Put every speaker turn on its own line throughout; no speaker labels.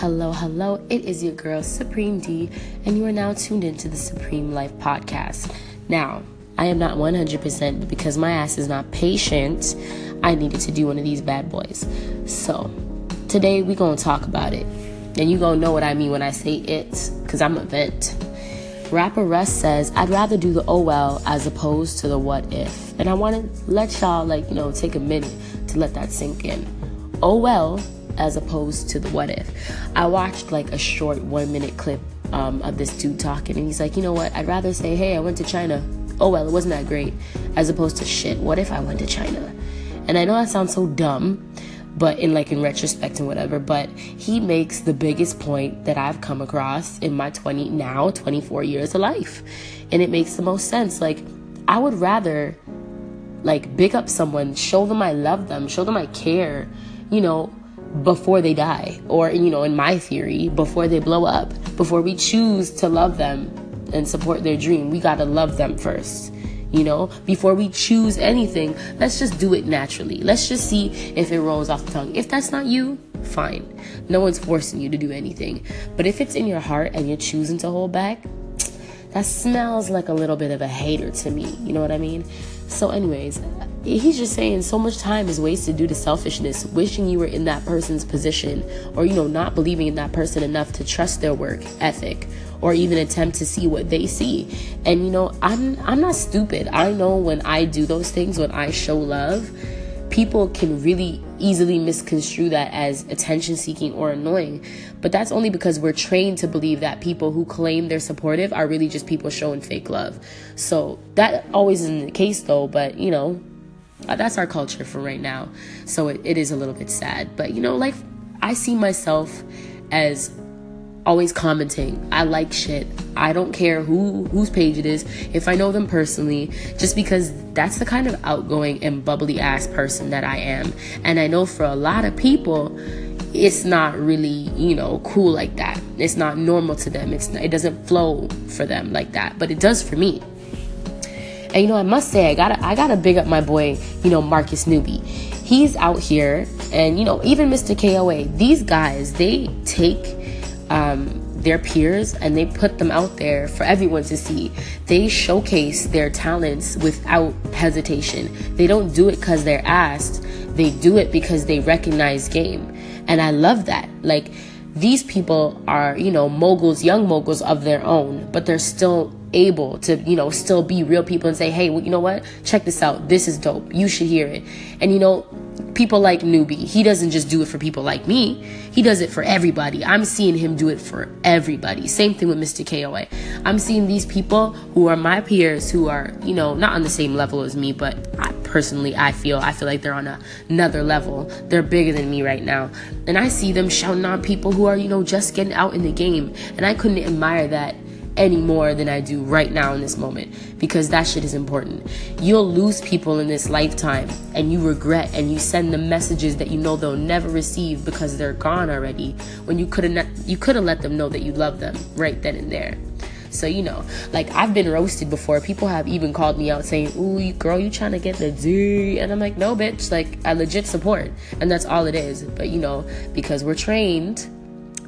Hello, hello. It is your girl, Supreme D, and you are now tuned into the Supreme Life Podcast. Now, I am not 100%, but because my ass is not patient, I needed to do one of these bad boys. So, today we to talk about it. And you to know what I mean when I say it, because I'm a vent. Rapper Russ says, I'd rather do the oh well as opposed to the what if. And I want to let y'all, like, you know, take a minute to let that sink in. Oh well as opposed to the what if. I watched like a short one minute clip um, of this dude talking, and he's like, you know what? I'd rather say, hey, I went to China. Oh well, it wasn't that great, as opposed to shit. What if I went to China? And I know that sounds so dumb, but in like in retrospect and whatever but he makes the biggest point that i've come across in my 20 now 24 years of life and it makes the most sense like i would rather like big up someone show them i love them show them i care you know before they die or you know in my theory before they blow up before we choose to love them and support their dream we got to love them first you know? Before we choose anything let's just do it naturally. Let's just see if it rolls off the tongue. If that's not you fine. No one's forcing you to do anything. But if it's in your heart and you're choosing to hold back that smells like a little bit of a hater to me. You know what i mean so anyways he's just saying so much time is wasted due to selfishness, wishing you were in that person's position, or you know, not believing in that person enough to trust their work ethic or even attempt to see what they see. And you know, I'm I'm not stupid. I know when I do those things, when I show love, people can really easily misconstrue that as attention seeking or annoying. But that's only because we're trained to believe that people who claim they're supportive are really just people showing fake love. So that always isn't the case though, but you know, uh, that's our culture for right now. So it, it is a little bit sad. But you know, like I see myself as always commenting. I like shit. I don't care who whose page it is. If I know them personally, just because that's the kind of outgoing and bubbly ass person that I am. And I know for a lot of people, it's not really, you know, cool like that. It's not normal to them. It's it doesn't flow for them like that, but it does for me. And you know, I must say, I gotta, I gotta big up my boy, you know, Marcus Newby. He's out here, and you know, even Mr. KOA. These guys, they take um, their peers and they put them out there for everyone to see. They showcase their talents without hesitation. They don't do it because they're asked. They do it because they recognize game, and I love that. Like these people are, you know, moguls, young moguls of their own, but they're still able to, you know, still be real people and say, hey, well, you know what? Check this out. This is dope. You should hear it. And, you know, people like Newby, he doesn't just do it for people like me, he does it for everybody. I'm seeing him do it for everybody. Same thing with Mr. KOA. I'm seeing these people who are my peers who are, you know, not on the same level as me, but I, personally, I feel, I feel like they're on a, another level. They're bigger than me right now. And I see them shouting on people who are, you know, just getting out in the game. And I couldn't admire that any more than I do right now in this moment because that shit is important. You'll lose people in this lifetime and you regret and you send them messages that you know they'll never receive because they're gone already when you could have you could have let them know that you love them right then and there. So you know, like I've been roasted before. People have even called me out saying, "Ooh, you, girl, you trying to get the D?" And I'm like, "No, bitch. Like I legit support, and that's all it is." But you know, because we're trained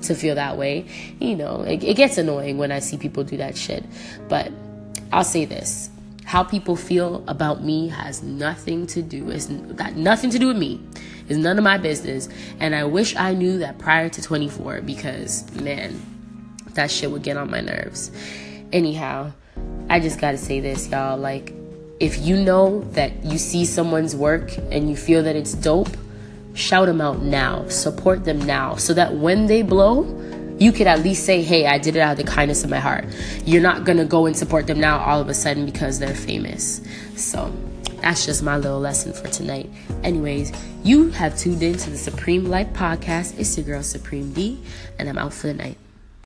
to feel that way. You know, it, it gets annoying when I see people do that shit. But I'll say this how people feel about me has nothing to do it's got nothing to do with me it's none of my business and i wish i knew that prior to 24 because man that shit would get on my nerves anyhow i just gotta say this y'all like if you know that you see someone's work and you feel that it's dope shout them out now, support them now, so that when they blow, you could at least say, hey, I did it out of the kindness of my heart. You're not gonna go and support them now all of a sudden because they're famous. So that's just my little lesson for tonight. Anyways, you have tuned in to the Supreme Life Podcast. It's your girl, Supreme D, and I'm out for the night.